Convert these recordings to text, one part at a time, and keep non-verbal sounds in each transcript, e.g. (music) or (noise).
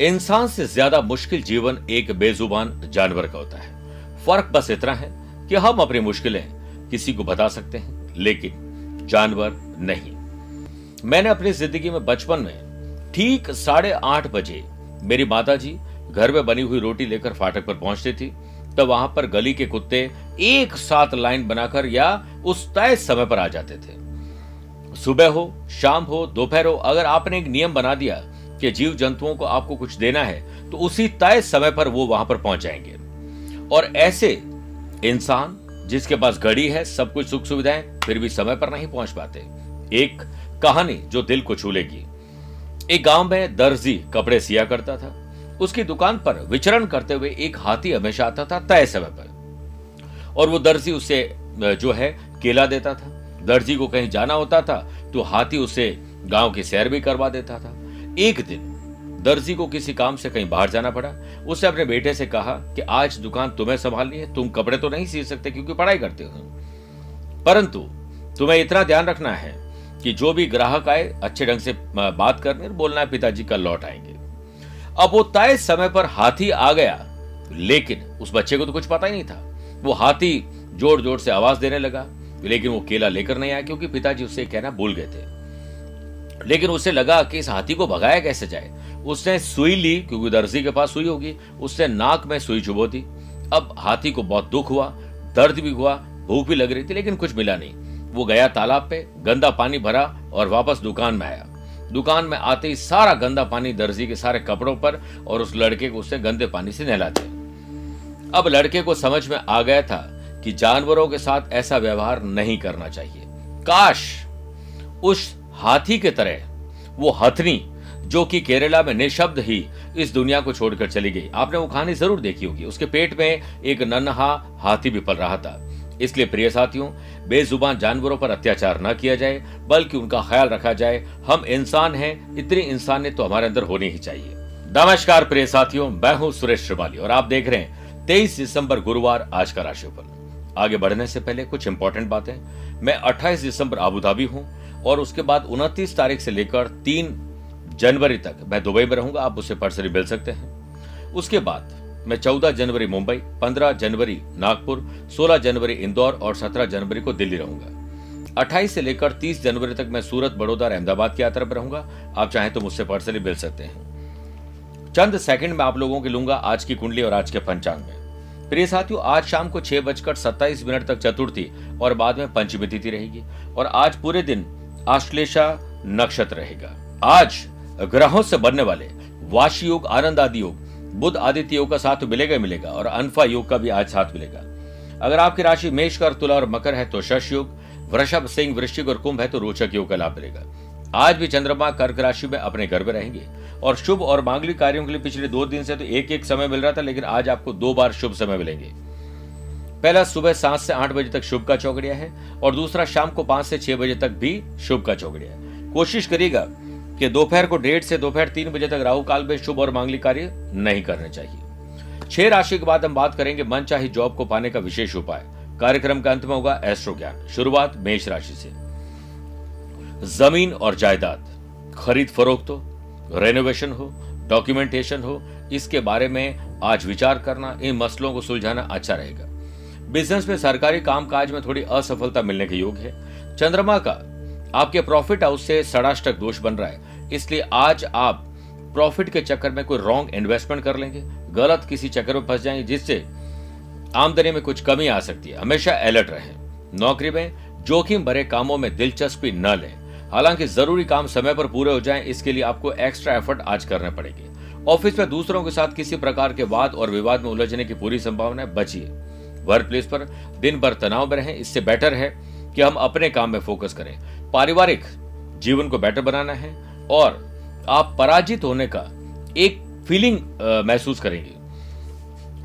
इंसान से ज़्यादा मुश्किल जीवन एक बेजुबान जानवर का होता है। फ़र्क बस इतना है कि हम अपनी मुश्किलें किसी को बता सकते हैं, लेकिन जानवर नहीं। मैंने अपनी ज़िंदगी में बचपन में ठीक साढ़े आठ बजे मेरी माता जी घर में बनी हुई रोटी लेकर फाटक पर पहुँचती थी, तब वहाँ पर गली के कुत्ते एक साथ लाइन बनाकर या उस तय समय पर आ जाते थे। सुबह हो, शाम हो, दोपहर हो, अगर आपने एक नियम बना दिया कि जीव जंतुओं को आपको कुछ देना है तो उसी तय समय पर वो वहाँ पर पहुँच जाएँगे। और ऐसे इंसान जिसके पास घड़ी है, सब कुछ सुख सुविधाएँ फिर भी समय पर नहीं पहुँच पाते। एक कहानी जो दिल को छू लेगी। एक गाँव में दर्जी कपड़े सिया करता था। उसकी दुकान पर विचरण करते हुए एक हाथी हमेशा आता था तय समय पर। और वो दर्जी उसे जो है, केला देता था। दर्जी को कहीं जाना होता था तो हाथी उसे गाँव की सैर भी करवा देता था। एक दिन दर्जी को किसी काम से कहीं बाहर जाना पड़ा। उसने अपने बेटे से कहा कि आज दुकान तुम्हें संभालनी है, तुम कपड़े तो नहीं सी सकते क्योंकि पढ़ाई करते हो। परंतु तुम्हें इतना ध्यान रखना है कि जो भी ग्राहक आए, अच्छे ढंग से बात करने और बोलना है पिताजी कल लौट आएँगे। अब वो तय समय पर हाथी आ गया, लेकिन उस बच्चे को तो कुछ पता ही नहीं था। वो हाथी ज़ोर ज़ोर से आवाज़ देने लगा, लेकिन वो केला लेकर नहीं आया क्योंकि पिताजी उससे कहना भूल गए थे। लेकिन उसे लगा कि इस हाथी को भगाया कैसे जाए। उसने सुई ली, क्योंकि दर्जी के पास सुई होगी। उसने नाक में सुई चुबो दी। अब हाथी को बहुत दुख हुआ, दर्द भी हुआ, भूख भी लग रही थी, लेकिन कुछ मिला नहीं। वो गया तालाब पे, गंदा पानी भरा और वापस दुकान में आया। दुकान में आते ही सारा गंदा पानी दर्जी के सारे कपड़ों पर और उस लड़के को उसने गंदे पानी से नहला दिया अब लड़के को समझ में आ गया था कि जानवरों के साथ ऐसा व्यवहार नहीं करना चाहिए। काश उस हाथी के तरह वो हथनी, जो कि केरला में निशब्द ही इस दुनिया को छोड़कर चली गई। आपने वो कहानी ज़रूर देखी होगी। उसके पेट में एक नन्हा हाथी भी पल रहा था। इसलिए प्रिय साथियों, बेजुबान जानवरों पर अत्याचार न किया जाए, बल्कि उनका ख्याल रखा जाए, हम इंसान हैं, इतनी इंसानियत तो हमारे अंदर होनी ही चाहिए। नमस्कार प्रिय साथियों, मैं हूँ सुरेश श्रिवाली और आप देख रहे हैं तेईस दिसंबर गुरुवार आज का राशिफल। आगे बढ़ने से पहले कुछ इंपॉर्टेंट बातें। मैं 28 दिसंबर आबुधाबी हूँ और उसके बाद उनतीस तारीख से लेकर तीन जनवरी तक, मैं दुबई में रहूँगा, आप उसे पर्सनली मिल सकते हैं। उसके बाद मैं 14 जनवरी मुंबई 15 जनवरी नागपुर 16 जनवरी इंदौर और 17 जनवरी को दिल्ली रहूँगा। 28 से लेकर 30 जनवरी तक मैं सूरत, बड़ौदा अहमदाबाद की यात्रा पर रहूँगा। आप चाहें तो मुझसे पर्सनली मिल सकते हैं। चंद सेकंड में आप लोगों की लूँगा आज की कुंडली और आज के पंचांग में। प्रिय साथियों, आज शाम को छह बजकर सत्ताईस मिनट तक चतुर्थी और बाद में पंचमी तिथि रहेगी और आज पूरे दिन आश्लेषा नक्षत्र रहेगा। आज ग्रहों से बनने वाले वाशी योग, आनंद आदि योग बुद्ध आदित्य योग का साथ मिलेगा मिलेगा और अनफा योग का भी आज साथ मिलेगा। अगर आपकी राशि मेष कर, तुला और मकर है तो शश योग, वृषभ, सिंह, वृश्चिक और कुंभ है तो रोचक योग का लाभ मिलेगा। आज भी चंद्रमा कर्क राशि में अपने घर में रहेंगे और शुभ और मांगलिक कार्यों के लिए पिछले दो दिन से तो एक एक समय मिल रहा था, लेकिन आज आपको दो बार शुभ समय मिलेंगे। पहला सुबह सात से आठ बजे तक शुभ का चौकड़िया है और दूसरा शाम को पाँच से छह बजे तक भी शुभ का चौकड़िया है। कोशिश करिएगा कि दोपहर को डेढ़ से दोपहर तीन बजे तक राहु काल में शुभ और मांगलिक कार्य नहीं करने चाहिए। छह राशि के बाद हम बात करेंगे मन चाहे जॉब को पाने का विशेष उपाय। कार्यक्रम का अंत में होगा एस्ट्रो ज्ञान शुरुआत मेष राशि से। ज़मीन और जायदाद। खरीद फरोख्त हो रेनोवेशन हो डॉक्यूमेंटेशन हो, इसके बारे में आज विचार करना, इन मसलों को सुलझाना अच्छा रहेगा। बिज़नेस में सरकारी कामकाज में थोड़ी असफलता मिलने के योग है। चंद्रमा का, आपके प्रॉफिट हाउस से सड़ाष्टक दोष बन रहा है। इसलिए आज आप प्रॉफिट के चक्कर में कोई रॉन्ग इन्वेस्टमेंट कर लेंगे। गलत किसी चक्कर में फंस जाएँगे, जिससे आमदनी में कुछ कमी आ सकती है। हमेशा अलर्ट रहे। नौकरी में जोखिम भरे कामों में दिलचस्पी न लें। हालाँकि ज़रूरी काम समय पर पूरे हो जाएँ, इसके लिए आपको एक्स्ट्रा एफर्ट आज करने पड़ेंगे। ऑफ़िस में दूसरों के साथ किसी प्रकार के वाद और विवाद में उलझने की पूरी संभावना है। बचिए वर्क प्लेस पर दिन भर तनाव में रहें, इससे बेटर है कि हम अपने काम में फोकस करें। पारिवारिक जीवन को बेटर बनाना है और आप पराजित होने का एक फीलिंग महसूस करेंगे।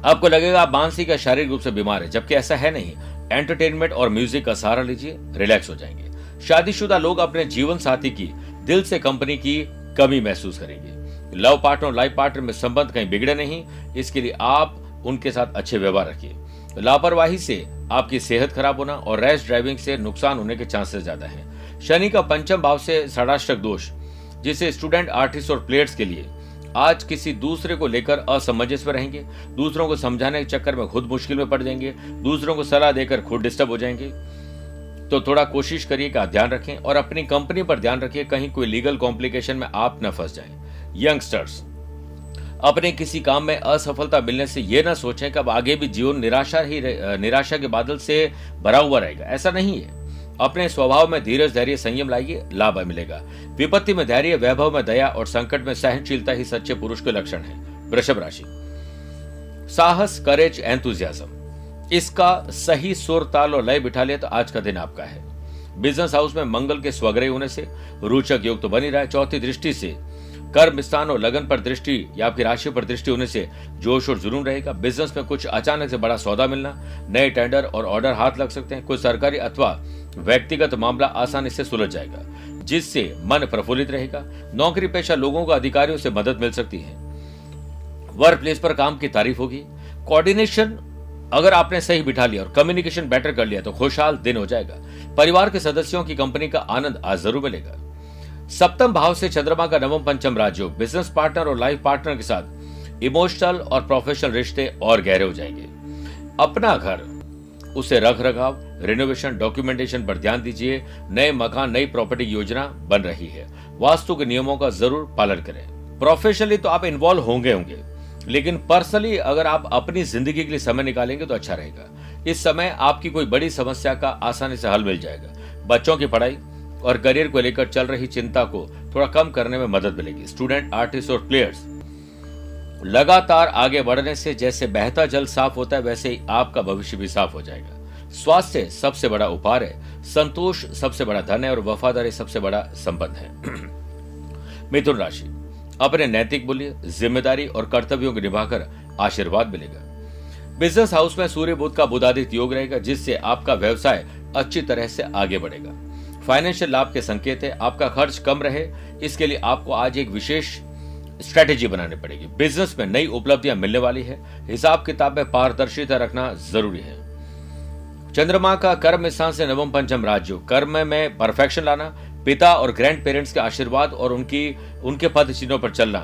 आपको लगेगा आप मानसिक या शारीरिक रूप से बीमार है, जबकि ऐसा है नहीं। एंटरटेनमेंट और म्यूज़िक का सहारा लीजिए रिलैक्स हो जाएँगे। शादीशुदा लोग अपने जीवन साथी की, दिल से कंपनी की कमी महसूस करेंगे। लव पार्टनर और लाइफ पार्टनर में संबंध कहीं बिगड़े नहीं, इसके लिए आप उनके साथ अच्छे व्यवहार रखिए। लापरवाही से आपकी सेहत खराब होना और रैश ड्राइविंग से नुकसान होने के चांसेस ज़्यादा हैं। शनि का पंचम भाव से षडाष्टक दोष, जिसे स्टूडेंट आर्टिस्ट और प्लेयर्स के लिए आज किसी दूसरे को लेकर असमंजस में रहेंगे। दूसरों को समझाने के चक्कर में खुद मुश्किल में पड़ जाएँगे। दूसरों को सलाह देकर खुद डिस्टर्ब हो जाएँगे। तो थोड़ा कोशिश करिए कि ध्यान रखें और अपनी कंपनी पर ध्यान रखिए। कहीं कोई लीगल कॉम्प्लिकेशन में आप न फंस जाएँ। यंगस्टर्स अपने किसी काम में असफलता मिलने से यह ना सोचें कि अब आगे भी जीवन निराशा ही निराशा के बादल से भरा हुआ रहेगा। ऐसा नहीं है। अपने स्वभाव में धीरज, धैर्य, संयम लाइए, लाभ मिलेगा। विपत्ति में धैर्य, वैभव में दया और संकट में सहनशीलता ही सच्चे पुरुष के लक्षण है। वृषभ राशि। साहस करेज एंथुजियाज्म इसका सही सुर, ताल और लय बिठा लिया तो आज का दिन आपका है। बिज़नेस हाउस में मंगल के स्वग्रह होने से, रोचक योग तो बनी रहा है। चौथी दृष्टि से कर्म स्थान और लगन पर दृष्टि या आपकी राशि पर दृष्टि होने से जोश और जुनून रहेगा। बिज़नेस में कुछ अचानक से बड़ा सौदा मिलना, नए टेंडर और ऑर्डर हाथ लग सकते हैं। कुछ सरकारी अथवा व्यक्तिगत मामला आसानी से सुलझ जाएगा, जिससे मन प्रफुल्लित रहेगा। नौकरी पेशा लोगों को अधिकारियों से मदद मिल सकती है। वर्क प्लेस पर काम की तारीफ़ होगी। कोऑर्डिनेशन अगर आपने सही बिठा लिया और कम्युनिकेशन बेटर कर लिया तो खुशहाल दिन हो जाएगा। परिवार के सदस्यों की कंपनी का आनंद आज ज़रूर मिलेगा। सप्तम भाव से चंद्रमा का नवम पंचम राज्य बिज़नेस पार्टनर और लाइफ पार्टनर के साथ इमोशनल और प्रोफेशनल रिश्ते और गहरे हो जाएँगे। अपना घर, उसे रख रखाव रिनोवेशन डॉक्यूमेंटेशन पर ध्यान दीजिए। नए मकान, नई प्रॉपर्टी योजना बन रही है। वास्तु के नियमों का ज़रूर पालन करें। प्रोफेशनली तो आप इन्वॉल्व होंगे होंगे, लेकिन पर्सनली अगर आप अपनी ज़िंदगी के लिए समय निकालेंगे तो अच्छा रहेगा। इस समय आपकी कोई बड़ी समस्या का आसानी से हल मिल जाएगा। बच्चों की पढ़ाई और करियर को लेकर चल रही चिंता को थोड़ा कम करने में मदद मिलेगी। स्टूडेंट आर्टिस्ट और प्लेयर्स लगातार आगे बढ़ने से जैसे बहता जल साफ़ होता है, वैसे ही आपका भविष्य भी साफ़ हो जाएगा। स्वास्थ्य सबसे बड़ा उपहार है, संतोष सबसे बड़ा धन है और वफादारी सबसे बड़ा संबंध है। (clears throat) मिथुन राशि, अपने नैतिक मूल्य, ज़िम्मेदारी और कर्तव्यों को निभाकर आशीर्वाद मिलेगा। बिज़नेस हाउस में सूर्य बुद्ध का बुधादित योग रहेगा, जिससे आपका व्यवसाय अच्छी तरह से आगे बढ़ेगा। फाइनेंशियल लाभ के संकेत है, आपका खर्च कम रहे, इसके लिए आपको आज एक विशेष स्ट्रेटेजी बनानी पड़ेगी। बिज़नेस में नई उपलब्धियाँ मिलने वाली है, हिसाब किताब में पारदर्शिता रखना ज़रूरी है। चंद्रमा का कर्म स्थान से नवम पंचम राज्य। कर्म में परफेक्शन लाना, पिता और ग्रैंड पेरेंट्स के आशीर्वाद और उनकी, उनके पद चिन्हों पर चलना,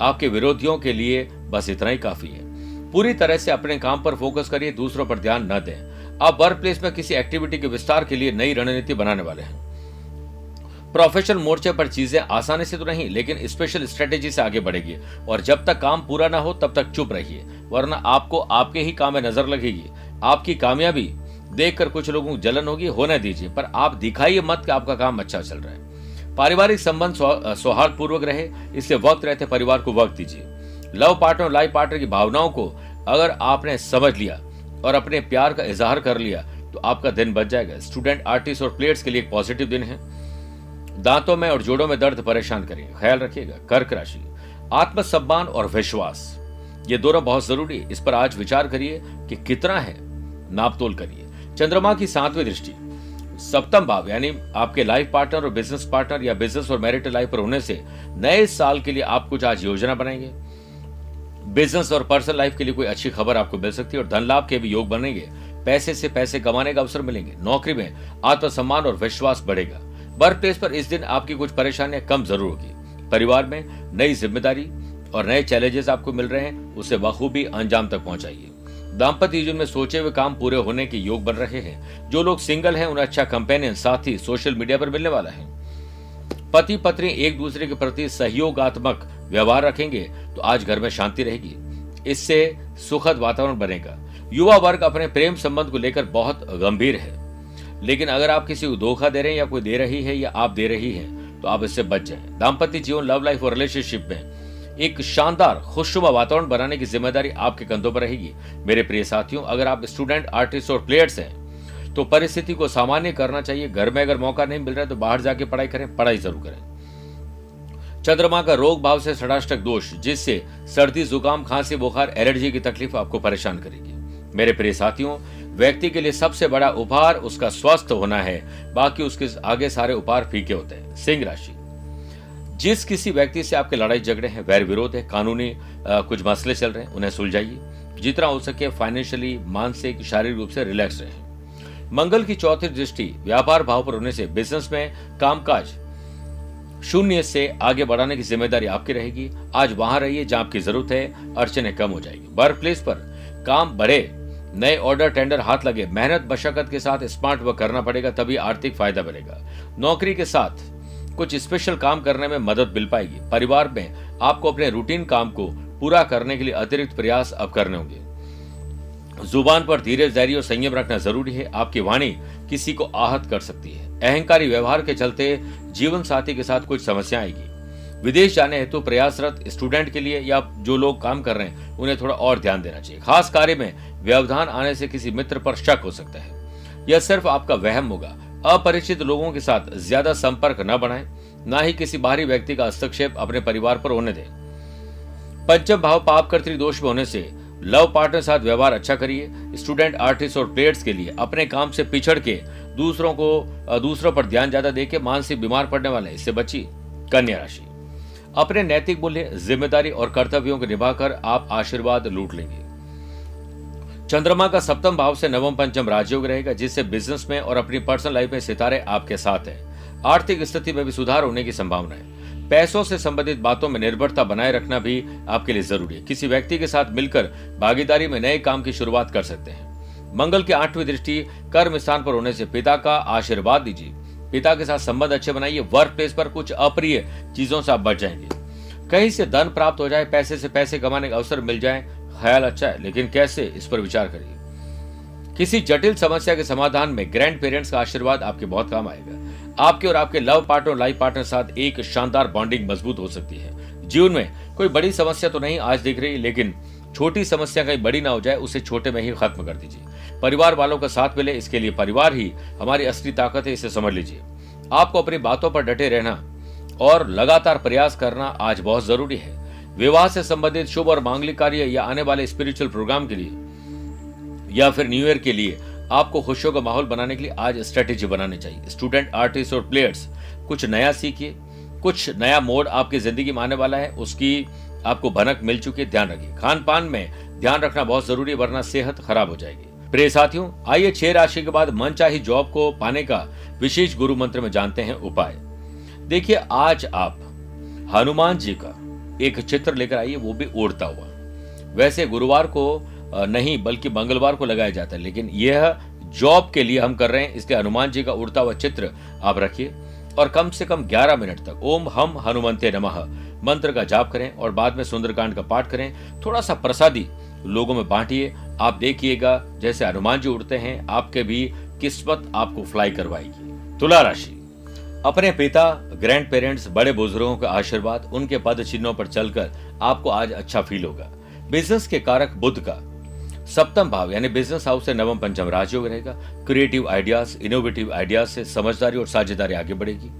आपके विरोधियों के लिए बस इतना ही काफ़ी है। पूरी तरह से अपने काम पर फोकस करिए, दूसरों पर ध्यान न दें। आप वर्क प्लेस में किसी एक्टिविटी के विस्तार के लिए नई रणनीति बनाने वाले हैं। प्रोफेशनल मोर्चे पर चीज़ें आसानी से तो नहीं, लेकिन स्पेशल स्ट्रेटेजी से आगे बढ़ेगी। और जब तक काम पूरा ना हो, तब तक चुप रहिए, वरना आपको आपके ही काम में नज़र लगेगी। आपकी कामयाबी देखकर कुछ लोगों को जलन होगी, होने दीजिए, पर आप दिखाइए मत कि आपका काम अच्छा चल रहा है। पारिवारिक संबंध सौहार्द पूर्वक रहे, इसलिए वक्त रहते, परिवार को वक्त दीजिए। लव पार्टनर लाइफ पार्टनर की भावनाओं को अगर आपने समझ लिया और अपने प्यार का इजहार कर लिया तो आपका दिन बच जाएगा। स्टूडेंट आर्टिस्ट और प्लेयर्स के लिए एक पॉजिटिव दिन है। दांतों में और जोड़ों में दर्द परेशान करेगा ख्याल रखिएगा, कर्क राशि। आत्मसम्मान और विश्वास, ये दोनों बहुत ज़रूरी है। इस पर आज विचार करिए कि कितना है, नापतोल करिए। चंद्रमा की सातवीं दृष्टि, सप्तम भाव, यानी आपके लाइफ पार्टनर और बिज़नेस पार्टनर या बिज़नेस और मैरिटल लाइफ पर होने से नए साल के लिए आप कुछ आज योजना बनाएँगे। बिज़नेस और पर्सनल लाइफ के लिए कोई अच्छी खबर आपको मिल सकती है और धन लाभ के भी योग बनेंगे। पैसे से पैसे कमाने का अवसर मिलेंगे। नौकरी में आत्मसम्मान और विश्वास बढ़ेगा। वर्क प्लेस पर इस दिन आपकी कुछ परेशानियाँ कम ज़रूर होगी। परिवार में नई ज़िम्मेदारी और नए चैलेंजेस आपको मिल रहे हैं, उसे बखूबी अंजाम तक पहुंचाइए। दाम्पत्य जीवन में सोचे हुए काम पूरे होने के योग बन रहे हैं। जो लोग सिंगल हैं, उन्हें अच्छा कंपेनियन, साथी, सोशल मीडिया पर मिलने वाला है। पति पत्नी एक दूसरे के प्रति सहयोगात्मक व्यवहार रखेंगे तो आज घर में शांति रहेगी। इससे सुखद वातावरण बनेगा। युवा वर्ग अपने प्रेम संबंध को लेकर बहुत गंभीर है। लेकिन अगर आप किसी को धोखा दे रहे हैं या कोई दे रही है या आप दे रही है तो आप इससे बच जाए। दाम्पत्य जीवन लव लाइफ और रिलेशनशिप में एक शानदार, खुशनुमा वातावरण बनाने की ज़िम्मेदारी आपके कंधों पर रहेगी। मेरे प्रिय साथियों, अगर आप स्टूडेंट आर्टिस्ट और प्लेयर्स हैं तो परिस्थिति को सामान्य करना चाहिए। घर में अगर मौका नहीं मिल रहा है तो बाहर जाके पढ़ाई करें, पढ़ाई ज़रूर करें। चंद्रमा का रोग भाव से षडाष्टक दोष जिससे सर्दी जुकाम खांसी बुखार एलर्जी की तकलीफ़ आपको परेशान करेगी। मेरे प्रिय साथियों व्यक्ति के लिए सबसे बड़ा उपहार उसका स्वस्थ होना है बाकी उसके आगे सारे उपहार फीके होते हैं। सिंह राशि। जिस किसी व्यक्ति से आपके लड़ाई झगड़े हैं वैर विरोध है कानूनी आ, कुछ मसले चल रहे हैं उन्हें सुलझाइए। जितना हो सके फाइनेंशियली मानसिक शारीरिक रूप से रिलैक्स रहे। मंगल की चौथी दृष्टि व्यापार भाव पर होने से बिज़नेस में कामकाज शून्य से आगे बढ़ाने की ज़िम्मेदारी आपकी रहेगी। आज वहाँ रहिए जहाँ आपकी ज़रूरत है, अड़चने कम हो जाएगी। वर्क प्लेस पर काम बढ़े, नए ऑर्डर टेंडर हाथ लगे, मेहनत, मशक्कत के साथ स्मार्ट वर्क करना पड़ेगा, तभी आर्थिक फ़ायदा मिलेगा। नौकरी के साथ कुछ स्पेशल काम करने में मदद मिल पाएगी। परिवार में आपको अपने रूटीन काम को पूरा करने के लिए अतिरिक्त प्रयास अब करने होंगे। ज़ुबान पर धीरे धैर्य और संयम रखना ज़रूरी है। आपकी वाणी किसी को आहत कर सकती है। अहंकारी व्यवहार के चलते जीवन साथी के साथ कुछ समस्या आएगी। विदेश जाने हेतु प्रयासरत स्टूडेंट के लिए या जो लोग काम कर रहे हैं, उन्हें थोड़ा और ध्यान देना चाहिए। खास कार्य में व्यवधान आने से किसी मित्र पर शक हो सकता है। यह सिर्फ़ आपका वहम होगा। अपरिचित लोगों के साथ ज़्यादा संपर्क न बनाएँ, न ही किसी बाहरी व्यक्ति का हस्तक्षेप अपने परिवार पर होने दें। पंचम भाव, पाप दोष में होने से लव पार्टनर साथ व्यवहार अच्छा करिए। स्टूडेंट आर्टिस्ट और प्लेयर्स के लिए अपने काम से पिछड़ के दूसरों को दूसरों पर ध्यान ज़्यादा देके मानसिक बीमार पड़ने वाले इससे बची कन्या राशि। अपने नैतिक मूल्य, ज़िम्मेदारी और कर्तव्यों को निभाकर आप आशीर्वाद लूट लेंगे। चंद्रमा का सप्तम भाव से नवम पंचम राजयोग रहेगा, जिससे बिज़नेस में और अपनी पर्सनल लाइफ में सितारे आपके साथ हैं। आर्थिक स्थिति में भी सुधार होने की संभावना है। पैसों से संबंधित बातों में निर्भरता बनाए रखना भी आपके लिए ज़रूरी है। किसी व्यक्ति के साथ मिलकर भागीदारी में नए काम की शुरुआत कर सकते हैं। मंगल की आठवीं दृष्टि कर्म स्थान पर होने से पिता का आशीर्वाद दीजिए। पिता के साथ संबंध अच्छे बनाइए वर्क प्लेस पर कुछ अप्रिय चीज़ों से आप बच जाएँगे। कहीं से धन प्राप्त हो जाए, पैसे से पैसे कमाने का अवसर मिल जाए, ख्याल अच्छा है, लेकिन कैसे? इस पर विचार करिए। किसी जटिल समस्या के समाधान में ग्रैंड पेरेंट्स का आशीर्वाद आपके बहुत काम आएगा। आपके और आपके लव पार्टनर और लाइफ पार्टनर साथ एक शानदार बॉन्डिंग मज़बूत हो सकती है। जीवन में कोई बड़ी समस्या तो नहीं आज दिख रही, लेकिन छोटी समस्या कहीं बड़ी ना हो जाए, उसे छोटे में ही खत्म कर दीजिए। परिवार वालों का साथ मिले, इसके लिए परिवार ही हमारी असली ताकत है, इसे समझ लीजिए। आपको अपनी बातों पर डटे रहना और लगातार प्रयास करना आज बहुत ज़रूरी है। विवाह से संबंधित शुभ और मांगलिक कार्य या आने वाले स्पिरिचुअल प्रोग्राम के लिए या फिर न्यू ईयर के लिए आपको खुशियों का माहौल बनाने के लिए आज स्ट्रेटेजी बनानी चाहिए। स्टूडेंट आर्टिस्ट और प्लेयर्स कुछ नया सीखिए। कुछ नया मोड आपकी ज़िंदगी में आने वाला है, उसकी आपको भनक मिल चुकी है, ध्यान रखिए। खान पान में ध्यान रखना बहुत ज़रूरी है, वरना सेहत खराब हो जाएगी। प्रिय साथियों, आइए छह राशि के बाद मन चाही जॉब को पाने का विशेष गुरु मंत्र में जानते हैं उपाय। देखिए, आज आप हनुमान जी का एक चित्र लेकर आइए, वो भी उड़ता हुआ। वैसे गुरुवार को नहीं, बल्कि मंगलवार को लगाया जाता है, लेकिन यह जॉब के लिए हम कर रहे हैं, इसलिए हनुमान जी का उड़ता हुआ चित्र आप रखिए। और कम से कम 11 मिनट तक, ओम हम हनुमंते नमः। मंत्र का जाप करें और बाद में सुंदरकांड का पाठ करें। थोड़ा सा प्रसादी लोगों में बांटिए। आप देखिएगा, जैसे हनुमान जी उड़ते हैं, आपके भी किस्मत आपको फ्लाई करवाएगी। तुला राशि। अपने पिता ग्रैंड पेरेंट्स बड़े बुज़ुर्गों का आशीर्वाद, उनके पद चिन्हों पर चलकर आपको आज अच्छा फील होगा। बिज़नेस के कारक बुद्ध का। सप्तम भाव, यानी बिज़नेस हाउस से नवम, पंचम राजयोग रहेगा। क्रिएटिव आइडियाज़ इनोवेटिव आइडियाज़ से समझदारी और साझेदारी आगे बढ़ेगी।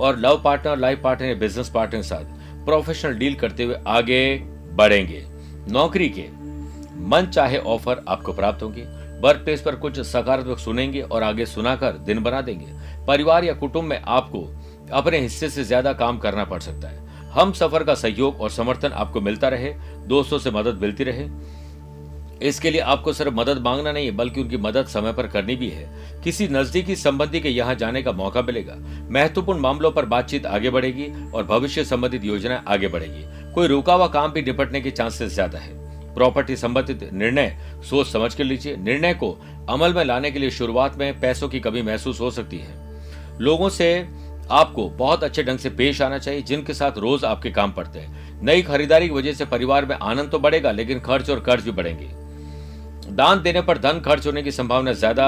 और love partner, life partner business partner के साथ प्रोफेशनल डील करते हुए आगे बढ़ेंगे। नौकरी के मन चाहे ऑफ़र आपको प्राप्त होंगे। वर्क प्लेस पर कुछ सकारात्मक सुनेंगे और आगे सुनाकर दिन बना देंगे। परिवार या कुटुंब में आपको अपने हिस्से से ज़्यादा काम करना पड़ सकता है। हम सफ़र का सहयोग और समर्थन आपको मिलता रहे, दोस्तों से मदद मिलती रहे। इसके लिए आपको सिर्फ़ मदद मांगना नहीं, बल्कि उनकी मदद समय पर करनी भी है। किसी नजदीकी संबंधी के यहाँ जाने का मौका मिलेगा। महत्वपूर्ण मामलों पर बातचीत आगे बढ़ेगी और भविष्य संबंधित योजना आगे बढ़ेगी। कोई रुका हुआ काम भी निपटने के चांसेस ज़्यादा है। प्रॉपर्टी संबंधित निर्णय सोच समझ कर लीजिए। निर्णय को अमल में लाने के लिए शुरुआत में पैसों की कमी महसूस हो सकती है। लोगों से आपको बहुत अच्छे ढंग से पेश आना चाहिए, जिनके साथ रोज आपके काम पड़ते हैं। नई खरीदारी की वजह से परिवार में आनंद तो बढ़ेगा, लेकिन खर्च और कर्ज भी बढ़ेंगे। दान देने पर धन खर्च होने की संभावना ज़्यादा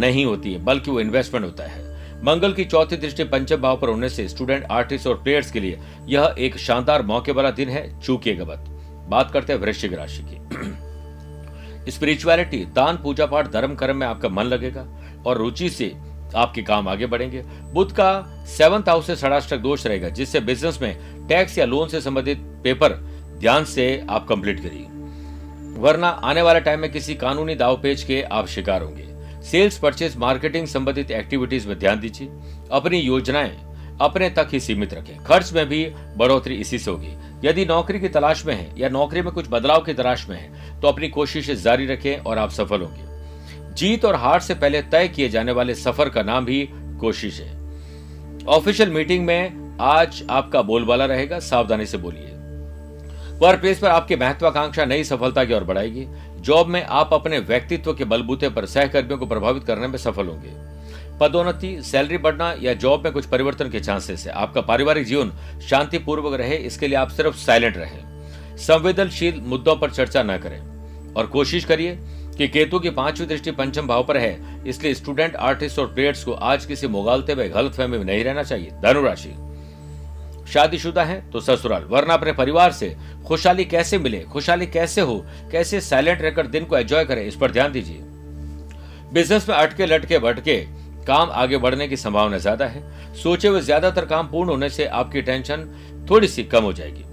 नहीं होती है, बल्कि वो इन्वेस्टमेंट होता है। मंगल की चौथी दृष्टि पंचम भाव पर होने से स्टूडेंट आर्टिस्ट और प्लेयर्स के लिए यह एक शानदार मौके वाला दिन है चूकिएगा मत बात करते हैं वृश्चिक राशि की। (clears throat) स्पिरिचुअलिटी दान पूजा पाठ धर्म, कर्म में आपका मन लगेगा और रुचि से आपके काम आगे बढ़ेंगे। बुद्ध का सेवंथ हाउस से षडाष्टक दोष रहेगा, जिससे बिज़नेस में टैक्स या लोन से संबंधित पेपर ध्यान से आप कंप्लीट करिए। वरना आने वाले टाइम में किसी कानूनी दाव दावपेच के आप शिकार होंगे। सेल्स परचेज मार्केटिंग संबंधित एक्टिविटीज़ में ध्यान दीजिए। अपनी योजनाएँ अपने तक ही सीमित रखें। खर्च में भी बढ़ोतरी इसी से होगी। यदि नौकरी की तलाश में है या नौकरी में कुछ बदलाव की तलाश में है तो अपनी कोशिशें जारी रखें और आप सफल होंगे। जीत और हार से पहले तय किए जाने वाले सफ़र का नाम भी कोशिश। है ऑफिशियल मीटिंग में आज आपका बोलबाला रहेगा। सावधानी से बोलिए। वर्क प्लेस पर आपकी महत्वाकांक्षा नई सफलता की ओर बढ़ाएगी। जॉब में आप अपने व्यक्तित्व के बलबूते पर सहकर्मियों को प्रभावित करने में सफल होंगे। पदोन्नति, सैलरी बढ़ना या जॉब में कुछ परिवर्तन के चांसेस है। आपका पारिवारिक जीवन शांतिपूर्वक रहे, इसके लिए आप सिर्फ़ साइलेंट रहें। संवेदनशील मुद्दों पर चर्चा न करें। और कोशिश करिए कि केतु की पांचवी दृष्टि पंचम भाव पर है, इसलिए स्टूडेंट, आर्टिस्ट और प्लेयर्स को आज किसी मुगालते में गलत फहमी में नहीं रहना चाहिए। धनुराशि। शादीशुदा है तो ससुराल। वरना अपने परिवार से खुशहाली कैसे मिले? खुशहाली कैसे हो? कैसे साइलेंट रहकर दिन को एंजॉय करें? इस पर ध्यान दीजिए। बिज़नेस में अटके, लटके, भटके काम आगे बढ़ने की संभावना ज़्यादा है। सोचे हुए ज़्यादातर काम पूर्ण होने से आपकी टेंशन थोड़ी सी कम हो जाएगी।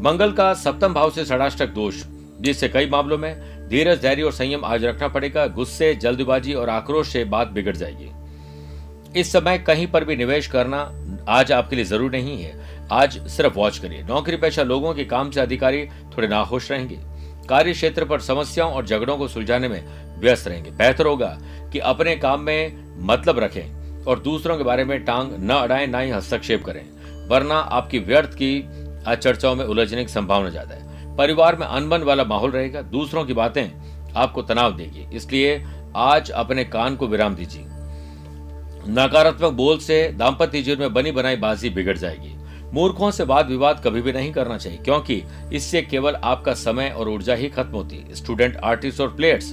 मंगल का सप्तम भाव से षडाष्टक दोष। जिससे कई मामलों में धीरज, धैर्य और संयम आज रखना पड़ेगा। गुस्से, जल्दबाजी और आक्रोश से बात बिगड़ जाएगी। इस समय कहीं पर भी निवेश करना आज आपके लिए ज़रूरी नहीं है। आज सिर्फ़ वॉच करिए। नौकरी पेशा लोगों के काम से अधिकारी थोड़े नाखुश रहेंगे। कार्य क्षेत्र पर समस्याओं और झगड़ों को सुलझाने में व्यस्त रहेंगे। बेहतर होगा कि अपने काम में मतलब रखें और दूसरों के बारे में टांग न अड़ाएँ, ना ही हस्तक्षेप करें, वरना आपकी व्यर्थ की चर्चाओं में उलझने की संभावना ज़्यादा है। परिवार में अनबन वाला माहौल रहेगा। दूसरों की बातें आपको तनाव देगी। इसलिए आज अपने कान को विराम दीजिए। नकारात्मक बोल से दाम्पत्य जीवन में बनी बनाई बाजी बिगड़ जाएगी। मूर्खों से वाद विवाद कभी भी नहीं करना चाहिए, क्योंकि इससे केवल आपका समय और ऊर्जा ही खत्म होती है। स्टूडेंट आर्टिस्ट और प्लेयर्स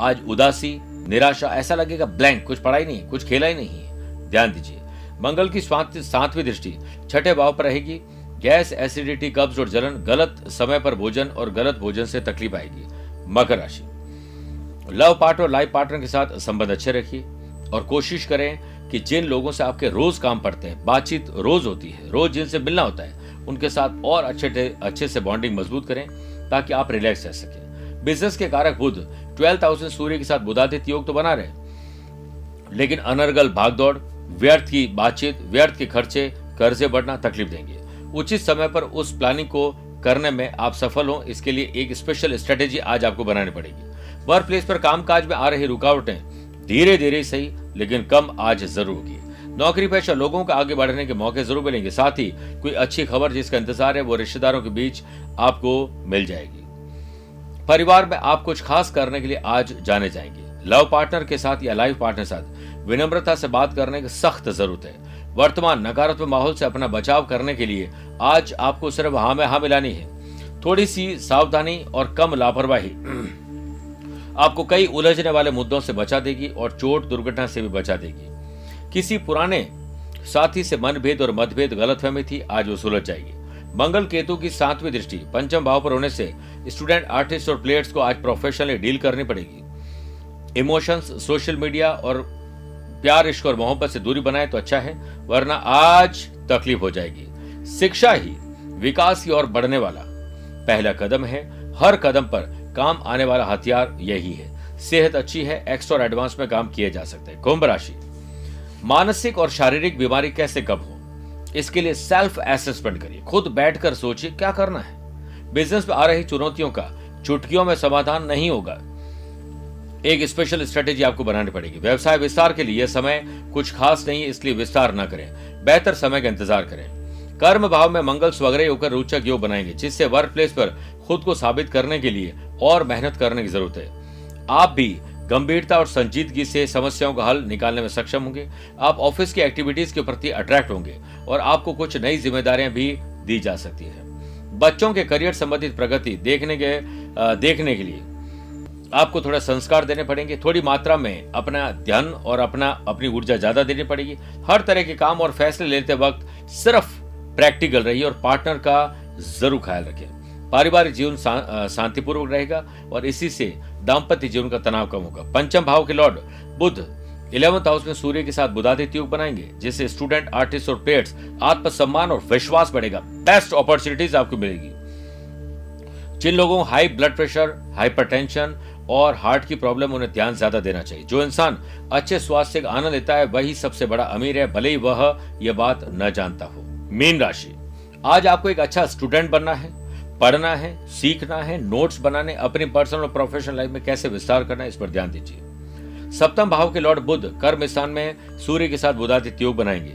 आज उदासी, निराशा, ऐसा लगेगा ब्लैंक कुछ पढ़ाई नहीं, कुछ खेला ही नहीं है। ध्यान दीजिए, मंगल की सातवीं दृष्टि, छठे भाव पर रहेगी, गैस एसिडिटी कब्ज और जलन, गलत समय पर भोजन और गलत भोजन से तकलीफ़ आएगी। मकर राशि। लव पार्टनर और लाइफ पार्टनर के साथ संबंध अच्छे रखिए और कोशिश करें कि जिन लोगों से आपके रोज काम पड़ते हैं, बातचीत रोज होती है, रोज जिनसे मिलना होता है, उनके साथ और अच्छे अच्छे से बॉन्डिंग मज़बूत करें, ताकि आप रिलैक्स रह सकें। बिज़नेस के कारक बुध ट्वेल्थ हाउस सूर्य के साथ बुधादित्य योग तो बना रहे। लेकिन अनर्गल भागदौड़ व्यर्थ की बातचीत, व्यर्थ के खर्चे, कर्जे बढ़ना तकलीफ़ देंगे। उचित समय पर उस प्लानिंग को करने में आप सफल हो, इसके लिए एक स्पेशल स्ट्रेटेजी आज आपको बनानी पड़ेगी। वर्क प्लेस पर कामकाज में आ रही रुकावटें धीरे धीरे सही लेकिन कम आज ज़रूर होगी। नौकरी पेशा लोगों को आगे बढ़ने के मौके ज़रूर मिलेंगे। साथ ही कोई अच्छी खबर जिसका इंतज़ार है, वो रिश्तेदारों के बीच आपको मिल जाएगी। परिवार में आप कुछ खास करने के लिए आज जाने जाएँगे। लव पार्टनर के साथ या लाइफ पार्टनर के साथ विनम्रता से बात करने की सख्त ज़रूरत है। वर्तमान नकारात्मक माहौल से अपना बचाव करने के लिए आज आपको सिर्फ़ हाँ में हाँ मिलानी है। थोड़ी सी सावधानी और कम लापरवाही। आपको कई उलझने वाले मुद्दों से बचा देगी और चोट दुर्घटना से भी बचा देगी। किसी पुराने साथी से मनभेद और मतभेद गलतफहमी थी, आज वो सुलझ जाएगी। मंगल केतु की सातवीं दृष्टि, पंचम भाव पर होने से स्टूडेंट, आर्टिस्ट और प्लेयर्स को आज प्रोफेशनली डील करनी पड़ेगी। इमोशंस, सोशल मीडिया और प्यार इश्क और मोहब्बत से दूरी बनाए तो अच्छा है, वरना आज तकलीफ़ हो जाएगी। शिक्षा ही विकास की ओर बढ़ने वाला पहला कदम है। हर कदम पर काम आने वाला हथियार यही है। सेहत अच्छी है एक्स्ट्रा और एडवांस में काम किए जा सकते हैं। कुंभ राशि। मानसिक और शारीरिक बीमारी कैसे कब हो? इसके लिए सेल्फ एसेसमेंट करिए। खुद बैठकर सोचिए, क्या करना है? बिज़नेस में आ रही चुनौतियों का, चुटकियों में समाधान नहीं होगा। एक स्पेशल स्ट्रेटेजी आपको बनानी पड़ेगी। व्यवसाय विस्तार के लिए समय कुछ खास नहीं है इसलिए विस्तार न करें। बेहतर समय का इंतज़ार करें। कर्म भाव में मंगल स्वग्रह होकर रोचक योग बनाएँगे, जिससे वर्क प्लेस पर खुद को साबित करने के लिए और मेहनत करने की ज़रूरत है। आप भी गंभीरता और संजीदगी से समस्याओं का हल निकालने में सक्षम होंगे। आप ऑफ़िस की एक्टिविटीज़ के प्रति अट्रैक्ट होंगे और आपको कुछ नई जिम्मेदारियाँ भी दी जा सकती है। बच्चों के करियर संबंधित प्रगति देखने के देखने के लिए आपको थोड़ा संस्कार देने पड़ेंगे। थोड़ी मात्रा में अपना ध्यान और अपना, अपनी ऊर्जा ज़्यादा देनी पड़ेगी। हर तरह के काम और फैसले लेते वक्त सिर्फ़ प्रैक्टिकल रहिए और पार्टनर का ज़रूर ख्याल रखें। पारिवारिक जीवन शांतिपूर्वक रहेगा और इसी से दाम्पत्य जीवन का तनाव कम होगा। पंचम भाव के लॉर्ड बुद्ध इलेवंथ हाउस में सूर्य के साथ बुधादित्य योग बनाएँगे, जिससे स्टूडेंट आर्टिस्ट और प्लेयर्स आत्मसम्मान और विश्वास बढ़ेगा। बेस्ट अपॉर्चुनिटीज़ आपको मिलेगी। जिन लोगों हाई ब्लड प्रेशर हाइपरटेंशन और हार्ट की प्रॉब्लम उन्हें ध्यान ज़्यादा देना चाहिए। जो इंसान अच्छे स्वास्थ्य का आनंद लेता है, वही सबसे बड़ा अमीर है, भले ही वह यह बात न जानता हो। मीन राशि। आज आपको एक अच्छा स्टूडेंट बनना है। पढ़ना है, सीखना है नोट्स बनाने, अपनी पर्सनल और प्रोफेशनल लाइफ में कैसे विस्तार करना है, इस पर ध्यान दीजिए। सप्तम भाव के लॉर्ड बुद्ध कर्म स्थान में सूर्य के साथ बुधादित्य योग बनाएँगे,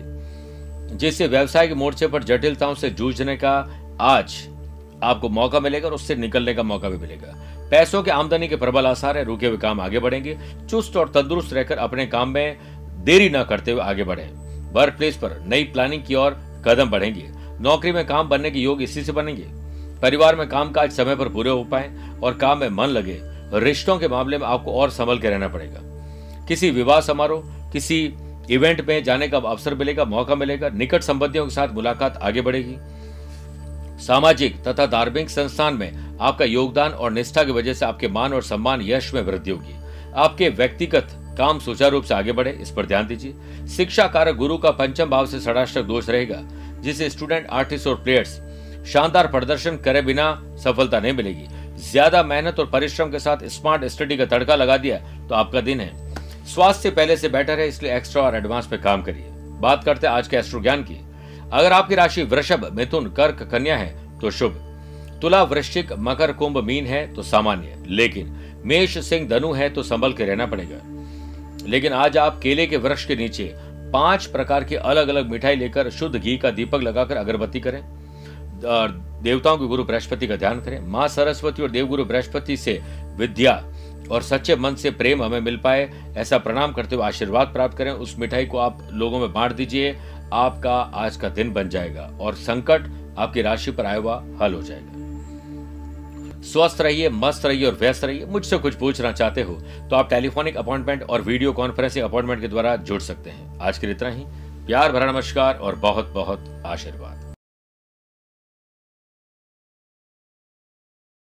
जिससे व्यवसाय के मोर्चे पर जटिलताओं से जूझने का आज आपको मौका मिलेगा और उससे निकलने का मौका भी मिलेगा। पैसों के आमदनी के प्रबल आसार है, रुके हुए काम आगे बढ़ेंगे, चुस्त और तंदुरुस्त रहकर अपने काम में देरी न करते हुए आगे बढ़े। वर्क प्लेस पर नई प्लानिंग की ओर कदम बढ़ेंगे। नौकरी में काम बनने के योग इसी से बनेंगे। परिवार में काम काज समय पर पूरे हो पाए और काम में मन लगे, रिश्तों के मामले में आपको और संभल के रहना पड़ेगा। किसी विवाह समारोह, किसी इवेंट में जाने का अवसर मिलेगा, मौका मिलेगा, निकट संबंधियों के साथ मुलाकात आगे बढ़ेगी। सामाजिक तथा धार्मिक संस्थान में आपका योगदान और निष्ठा की वजह से आपके मान और सम्मान यश में वृद्धि होगी। आपके व्यक्तिगत काम सुचारू रूप से आगे बढ़े, इस पर ध्यान दीजिए। शिक्षा कारक गुरु का पंचम भाव से षडाष्टक दोष रहेगा, जिसे स्टूडेंट, आर्टिस्ट और प्लेयर्स शानदार प्रदर्शन करे बिना सफलता नहीं मिलेगी। ज़्यादा मेहनत और परिश्रम के साथ स्मार्ट स्टडी का तड़का लगा दिया तो आपका दिन है। स्वास्थ्य पहले से बेटर है, इसलिए एक्स्ट्रा और एडवांस पे काम करिए। बात करते हैं आज के एस्ट्रो ज्ञान की। अगर आपकी राशि वृषभ, मिथुन, कर्क, कन्या है तो शुभ। तुला, वृश्चिक, मकर, कुंभ, मीन है तो सामान्य लेकिन मेष, सिंह, धनु है तो संभल के रहना पड़ेगा। लेकिन आज आप केले के वृक्ष के नीचे पाँच प्रकार की अलग अलग मिठाई लेकर शुद्ध घी का दीपक लगाकर अगरबत्ती करें। देवताओं के गुरु बृहस्पति का ध्यान करें। माँ सरस्वती और देवगुरु बृहस्पति से विद्या और सच्चे मन से प्रेम हमें मिल पाए, ऐसा प्रणाम करते हुए आशीर्वाद प्राप्त करें। उस मिठाई को आप लोगों में बांट दीजिए, आपका आज का दिन बन जाएगा और संकट आपकी राशि पर आया हुआ हल हो जाएगा। स्वस्थ रहिए, मस्त रहिए और व्यस्त रहिए। मुझसे कुछ पूछना चाहते हो तो आप टेलीफोनिक अपॉइंटमेंट और वीडियो कॉन्फ्रेंसिंग अपॉइंटमेंट के द्वारा जुड़ सकते हैं। आज के लिए इतना ही। प्यार भरा नमस्कार और बहुत बहुत आशीर्वाद।